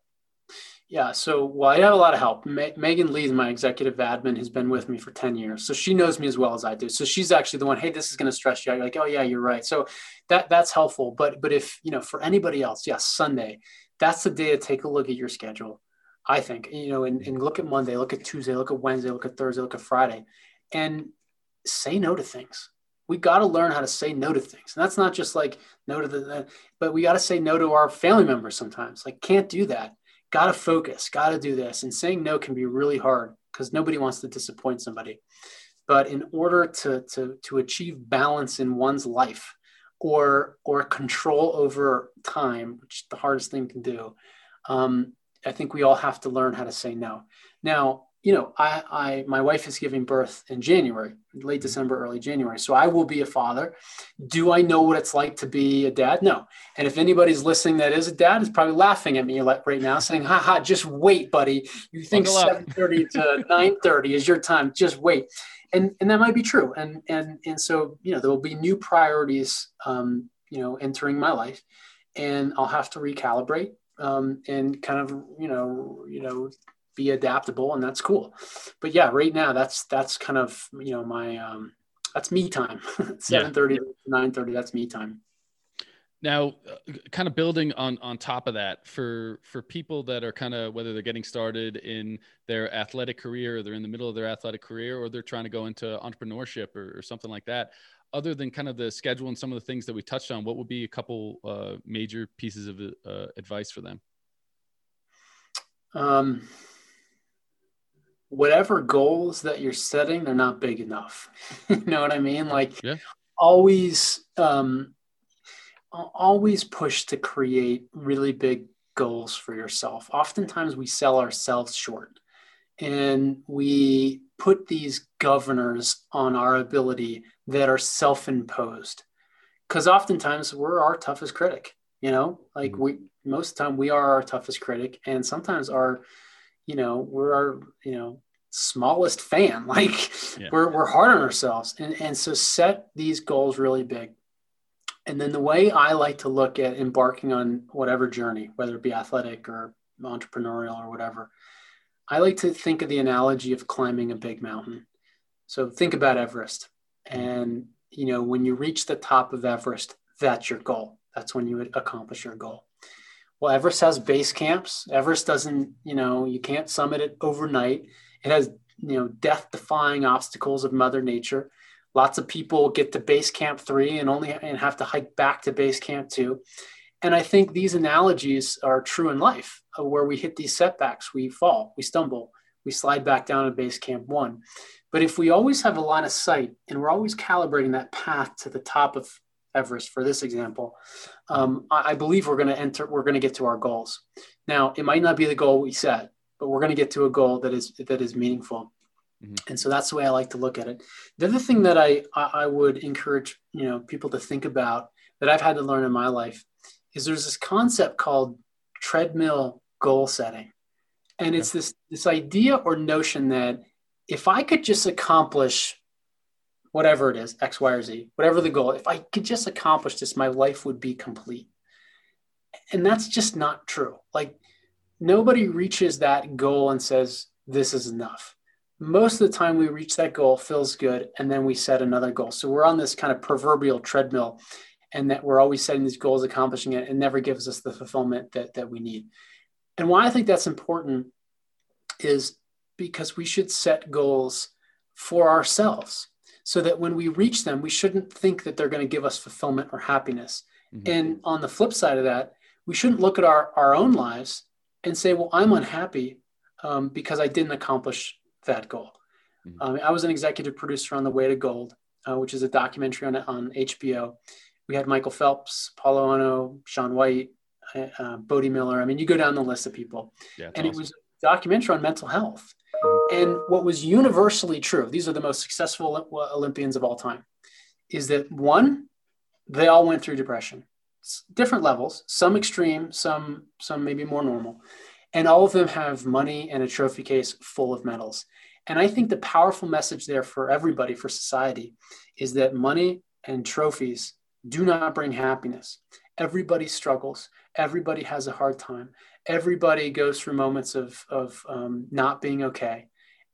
Yeah. So, well, I have a lot of help. Ma- Megan Lee, my executive admin, has been with me for 10 years. So she knows me as well as I do. So she's actually the one, hey, this is going to stress you out. You're like, oh yeah, you're right. So that that's helpful. But but if you know, for anybody else, yes, Sunday, that's the day to take a look at your schedule. I think, you know, and, and look at Monday, look at Tuesday, look at Wednesday, look at Thursday, look at Friday, and say no to things. We got to learn how to say no to things. And that's not just like no to the, but we got to say no to our family members sometimes. Like, can't do that got to focus, got to do this. And saying no can be really hard because nobody wants to disappoint somebody. But in order to, to, to achieve balance in one's life or, or control over time, which is the hardest thing to do, um, I think we all have to learn how to say no. Now, you know, I, I, my wife is giving birth in January, late December, early January. So I will be a father. Do I know what it's like to be a dad? No. And if anybody's listening that is a dad, is probably laughing at me right now, saying, "Ha ha, just wait, buddy. You think 7:30 to *laughs* 9:30 is your time? Just wait." And and that might be true. And and and so you know there will be new priorities, um, you know, entering my life, and I'll have to recalibrate um, and kind of you know you know be adaptable and that's cool. But yeah right now that's that's kind of you know my um that's me time. *laughs* 7 30 9 30 that's me time. Now uh, kind of building on on top of that for for people that are kind of whether they're getting started in their athletic career or they're in the middle of their athletic career or they're trying to go into entrepreneurship or, or something like that other than kind of the schedule and some of the things that we touched on what would be a couple uh, major pieces of uh, advice for them? Um whatever goals that you're setting, they're not big enough. *laughs* you know what I mean? Like yeah. always, um, always push to create really big goals for yourself. Oftentimes we sell ourselves short and we put these governors on our ability that are self-imposed because oftentimes we're our toughest critic you know like mm-hmm. we most of the time we are our toughest critic and sometimes our you know we're our you know smallest fan. *laughs* Like yeah. we're, we're hard on ourselves. And, and so set these goals really big. And then the way i like to look at embarking on whatever journey whether it be athletic or entrepreneurial or whatever i like to think of the analogy of climbing a big mountain. So think about everest. Mm-hmm. And you know when you reach the top of everest that's your goal. That's when you would accomplish your goal well everest has base camps. Everest doesn't you know you can't summit it overnight. It has you know death defying obstacles of mother nature. Lots of people get to base camp three and only and have to hike back to base camp two. And i think these analogies are true in life uh, where we hit these setbacks we fall we stumble we slide back down to base camp one. But if we always have a line of sight and we're always calibrating that path to the top of everest for this example um, I, I believe we're going to enter we're going to get to our goals now it might not be the goal we set but we're going to get to a goal that is that is meaningful. Mm-hmm. And so that's the way I like to look at it. The other thing that I I would encourage you know people to think about that I've had to learn in my life is there's this concept called treadmill goal setting, and it's this this idea or notion that if I could just accomplish whatever it is X, Y, or Z, whatever the goal, if I could just accomplish this, my life would be complete. And that's just not true. Like nobody reaches that goal and says, this is enough. Most of the time, we reach that goal, feels good, and then we set another goal. So we're on this kind of proverbial treadmill, and that we're always setting these goals, accomplishing it, and never gives us the fulfillment that, that we need. And why I think that's important is because we should set goals for ourselves so that when we reach them, we shouldn't think that they're going to give us fulfillment or happiness. Mm-hmm. And on the flip side of that, we shouldn't look at our, our own lives and say, well, I'm unhappy um, because I didn't accomplish that goal. Mm-hmm. Um, I was an executive producer on The Way to Gold, uh, which is a documentary on, on HBO. We had Michael Phelps, Paulo Ohno, Shaun White, uh, uh, Bode Miller. I mean, you go down the list of people. Yeah, and awesome. it was a documentary on mental health. And what was universally true, these are the most successful Olympians of all time, is that one, they all went through depression different levels, some extreme, some some maybe more normal, and all of them have money and a trophy case full of medals. And I think the powerful message there for everybody, for society, is that money and trophies do not bring happiness. Everybody struggles. Everybody has a hard time. Everybody goes through moments of, of um, not being okay.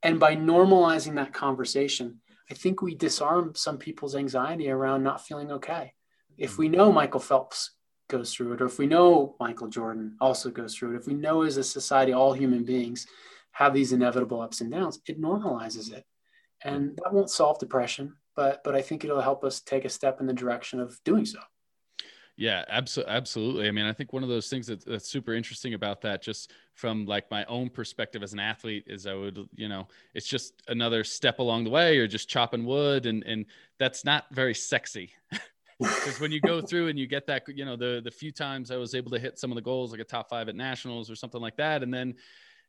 And by normalizing that conversation, I think we disarm some people's anxiety around not feeling okay. If we know Michael Phelps goes through it, or if we know Michael Jordan also goes through it, if we know as a society all human beings have these inevitable ups and downs, it normalizes it. And that won't solve depression, but but I think it'll help us take a step in the direction of doing so. Yeah, absolutely. Absolutely. I mean, I think one of those things that, that's super interesting about that, just from like my own perspective as an athlete, is I would, you know, it's just another step along the way, or just chopping wood, and and that's not very sexy. *laughs* Because when you go through and you get that, you know, the the few times I was able to hit some of the goals, like a top five at nationals or something like that, and then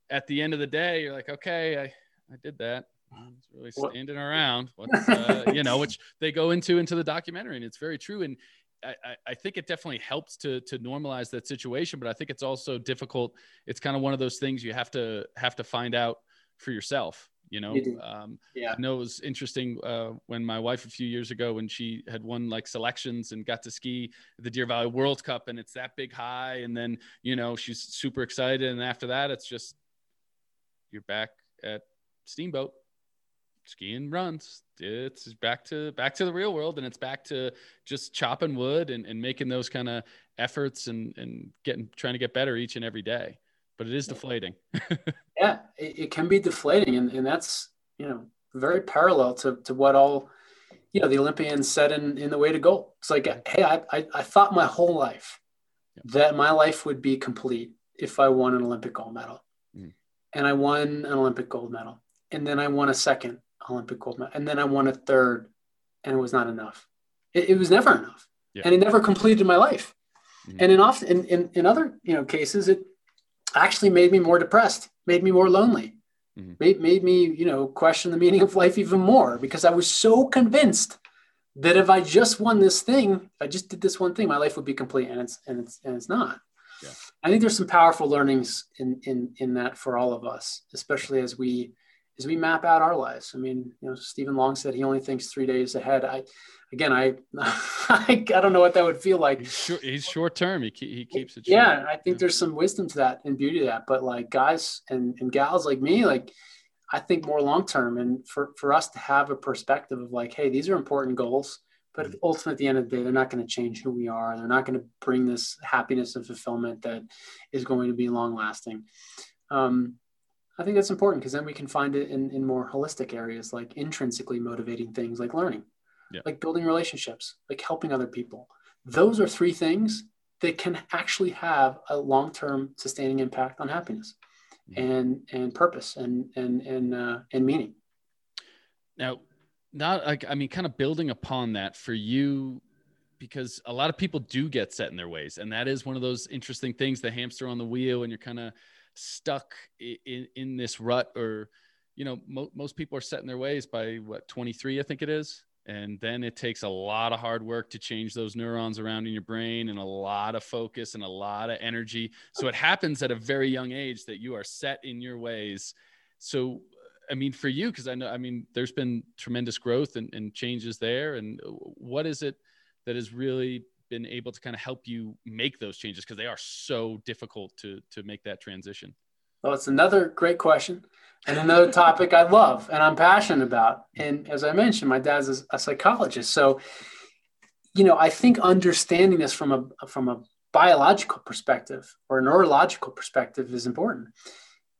at the end of the day, you're like, okay, I I did that. It's really standing around. What's, uh, you know, which they go into into the documentary, and it's very true. And I, I think it definitely helps to to normalize that situation, but I think it's also difficult. It's kind of one of those things you have to have to find out for yourself. You know, um, Yeah. I know it was interesting uh, when my wife a few years ago when she had won like selections and got to ski the Deer Valley World Cup, and it's that big high, and then you know she's super excited, and after that, it's just you're back at Steamboat skiing runs it's back to back to the real world and it's back to just chopping wood and, and making those kind of efforts and and getting trying to get better each and every day. But it is deflating. *laughs* Yeah it, it can be deflating and, and that's you know very parallel to, to what all you know the olympians said in, in the way to gold. It's like hey i, I, I thought my whole life Yeah. that my life would be complete if i won an olympic gold medal. Mm. and i won an olympic gold medal and then i won a second olympic gold medal and then i won a third and it was not enough it, it was never enough Yeah. and it never completed my life Mhm. and in often in, in, in other you know cases it actually made me more depressed made me more lonely Mhm. made, made me you know question the meaning of life even more because i was so convinced that if i just won this thing if i just did this one thing my life would be complete and it's and it's and it's not Yeah. i think there's some powerful learnings in in in that for all of us especially as we as we map out our lives. I mean you know stephen long said he only thinks three days ahead. I again i *laughs* i, I don't know what that would feel like. He's short, he's short term. He, he keeps it short. yeah i think there's some wisdom to that and beauty to that. But like guys and, and gals like me like i think more long term and for for us to have a perspective of like hey these are important goals but ultimately at the end of the day they're not going to change who we are. They're not going to bring this happiness and fulfillment that is going to be long lasting. Um, i think that's important because then we can find it in, in more holistic areas like intrinsically motivating things like learning Yeah. like building relationships like helping other people those are three things that can actually have a long-term sustaining impact on happiness Mhm. and and purpose and and and uh, and meaning now not like i mean kind of building upon that for you because a lot of people do get set in their ways and that is one of those interesting things the hamster on the wheel and you're kind of stuck in, in this rut or you know mo- most people are set in their ways by what 23 i think it is? And then it takes a lot of hard work to change those neurons around in your brain and a lot of focus and a lot of energy. So it happens at a very young age that you are set in your ways. So I mean, for you, because I know, I mean, there's been tremendous growth and, and changes there. And uh, what is it that has really been able to kind of help you make those changes? Because they are so difficult to to make that transition. well it's another great question and another topic i love and i'm passionate about and as i mentioned my dad's a, psychologist so you know i think understanding this from a from a biological perspective or a neurological perspective is important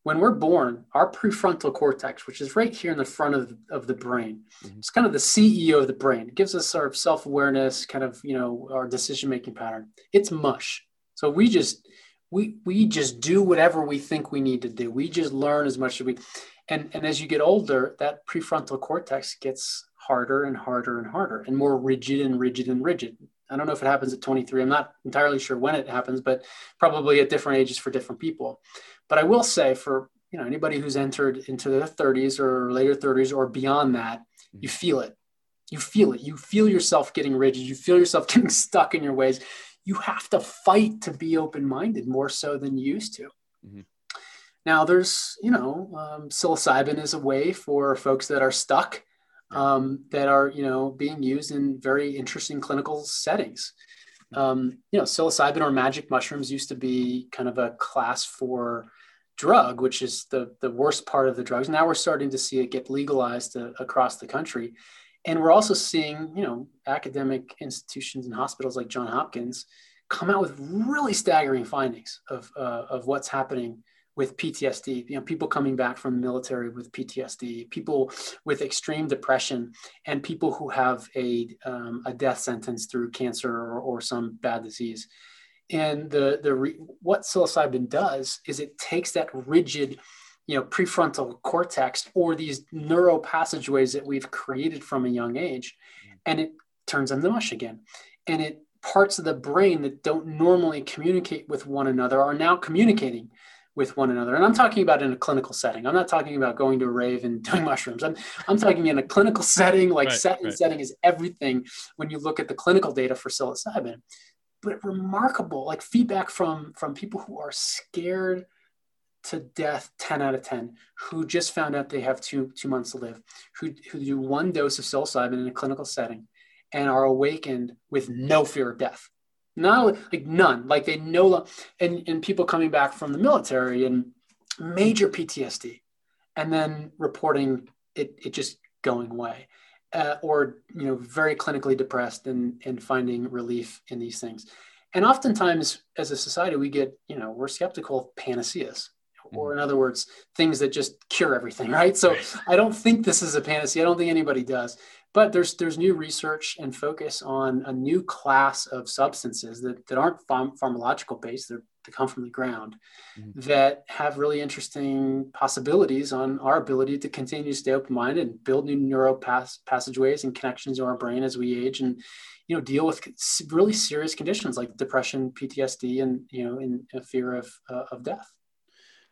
when we're born, our prefrontal cortex, which is right here in the front of, of the brain, Mhm. it's kind of the CEO of the brain. It gives us sort of self awareness, kind of you know our decision making pattern. It's mush. So we just we we just do whatever we think we need to do. We just learn as much as we, and and as you get older, that prefrontal cortex gets harder and harder and harder, and more rigid and rigid and rigid. I don't know if it happens at 23. I'm not entirely sure when it happens, but probably at different ages for different people. But I will say for you know anybody who's entered into their 30s or later 30s or beyond that, you feel it. You feel it. You feel yourself getting rigid. You feel yourself *laughs* getting stuck in your ways. You have to fight to be open-minded more so than you used to. Mhm. Now there's you know um, psilocybin is a way for folks that are stuck um, that are you know being used in very interesting clinical settings. Um, you know, psilocybin or magic mushrooms used to be kind of a class four drug, which is the the worst part of the drugs. Now we're starting to see it get legalized uh, across the country, and we're also seeing you know academic institutions and hospitals like John Hopkins come out with really staggering findings of uh, of what's happening with PTSD, you know, people coming back from the military with PTSD, people with extreme depression, and people who have a, um, a death sentence through cancer or, or some bad disease. And the, the re, what psilocybin does is it takes that rigid, you know, prefrontal cortex or these neural passageways that we've created from a young age, and it turns them to mush again. And it parts of the brain that don't normally communicate with one another are now communicating with one another. And I'm talking about in a clinical setting. I'm not talking about going to a rave and *laughs* doing mushrooms. I'm, I'm talking in a clinical setting, like right, setting right. setting is everything when you look at the clinical data for psilocybin. But remarkable, like feedback from from people who are scared to death 10 out of 10 who just found out they have two two months to live who, who do one dose of psilocybin in a clinical setting and are awakened with no fear of death not like none. Like they know, and and people coming back from the military and major PTSD, and then reporting it it just going away, uh, or you know very clinically depressed and and finding relief in these things. And oftentimes, as a society, we get you know we're skeptical of panaceas or in other words, things that just cure everything, *laughs* right? So. I don't think this is a panacea. I don't think anybody does. But there's there's new research and focus on a new class of substances that, that aren't pharm- pharmacological based. They're, they come from the ground mm-hmm. that have really interesting possibilities on our ability to continue to stay open minded and build new neural pass- passageways and connections in our brain as we age and you know deal with really serious conditions like depression, PTSD, and you know in a fear of uh, of death.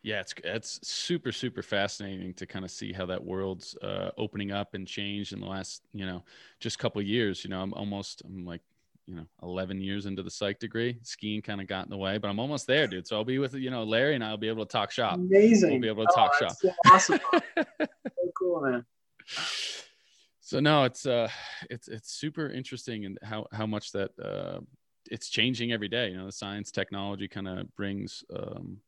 Yeah, it's it's super super fascinating to kind of see how that world's uh, opening up and changed in the last you know just couple years. You know, I'm almost I'm like you know 11 years into the psych degree. Skiing kind of got in the way, but I'm almost there, dude. So I'll be with you know Larry and I'll be able to talk shop. Amazing. We'll be able to talk oh, shop. So awesome. *laughs* so cool, man. So no, it's uh, it's it's super interesting and how how much that uh, it's changing every day. You know, the science technology kind of brings um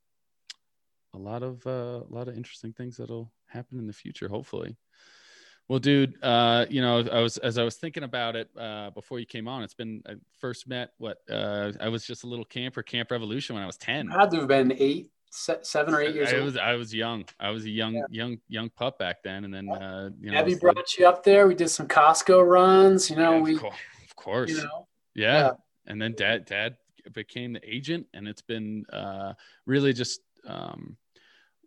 a lot of uh, a lot of interesting things that'll happen in the future, hopefully. Well, dude, uh, you know, I was as I was thinking about it uh, before you came on. It's been I first met what uh, I was just a little camper, Camp Revolution, when I was ten. I had to have been eight, seven or eight years I, old. was I was young. I was a young yeah. young young pup back then, and then yeah. uh, you know, Abby brought like, you up there. We did some Costco runs. You know, yeah, we of course, you know, yeah. yeah. And then dad dad became the agent, and it's been uh, really just um,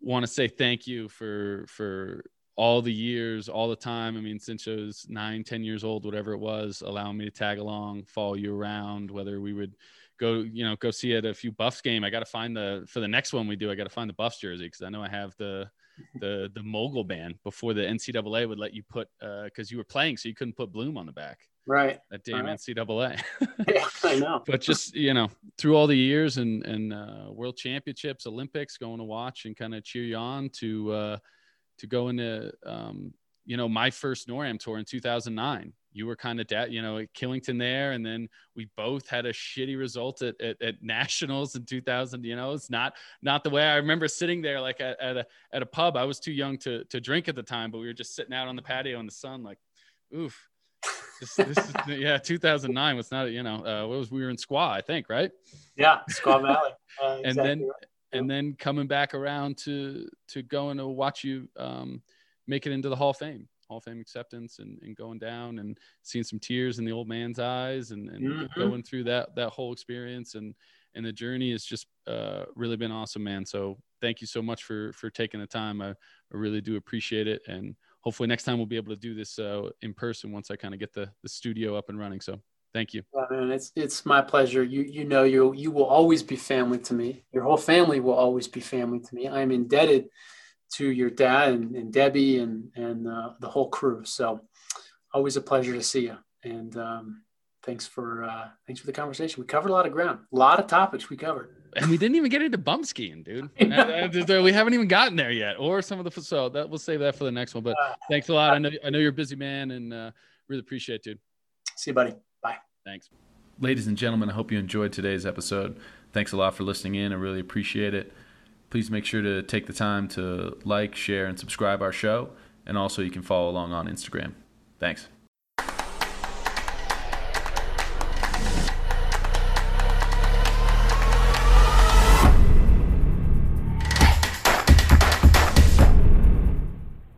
want to say thank you for for all the years, all the time. I mean, since I was nine, ten years old, whatever it was, allowing me to tag along, follow you around, whether we would go, you know, go see at a few Buffs game. I got to find the for the next one we do. I got to find the Buffs jersey because I know I have the the the mogul band before the NCAA would let you put because uh, you were playing, so you couldn't put Bloom on the back. Right. That damn right. NCAA. *laughs* yeah, I know. but just you know, through all the years and and uh, World Championships, Olympics, going to watch and kind of cheer you on to uh, to go into um, you know my first NORAM tour in 2009 you were kind of da- you know at Killington there, and then we both had a shitty result at, at, at, nationals in 2000. You know, it's not not the way I remember sitting there like at, at a at a pub. I was too young to to drink at the time, but we were just sitting out on the patio in the sun, like, oof. This, this is, yeah, 2009 was not, you know, uh, what was we were in Squaw, I think, right? Yeah, Squaw Valley. *laughs* Uh, and then, and then coming back around to to going to watch you um, make it into the Hall of Fame. Hall of Fame acceptance and, and going down and seeing some tears in the old man's eyes and, and mm-hmm. going through that that whole experience and and the journey has just uh, really been awesome, man. So thank you so much for for taking the time. I, I really do appreciate it, and hopefully next time we'll be able to do this uh, in person once I kind of get the the studio up and running. So thank you. Well, man, it's it's my pleasure. You you know you you will always be family to me. Your whole family will always be family to me. I am indebted to your dad and, and Debbie and and uh, the whole crew. So always a pleasure to see you. And um, thanks for uh, thanks for the conversation. We covered a lot of ground, a lot of topics we covered. and we didn't even get into bum skiing, dude. *laughs* we haven't even gotten there yet, or some of the so that we'll save that for the next one. But uh, thanks a lot. I know I know you're a busy man, and uh, really appreciate it, dude. See you, buddy. Bye. Thanks, ladies and gentlemen. I hope you enjoyed today's episode. Thanks a lot for listening in. I really appreciate it. Please make sure to take the time to like, share, and subscribe our show. And also, you can follow along on Instagram. Thanks.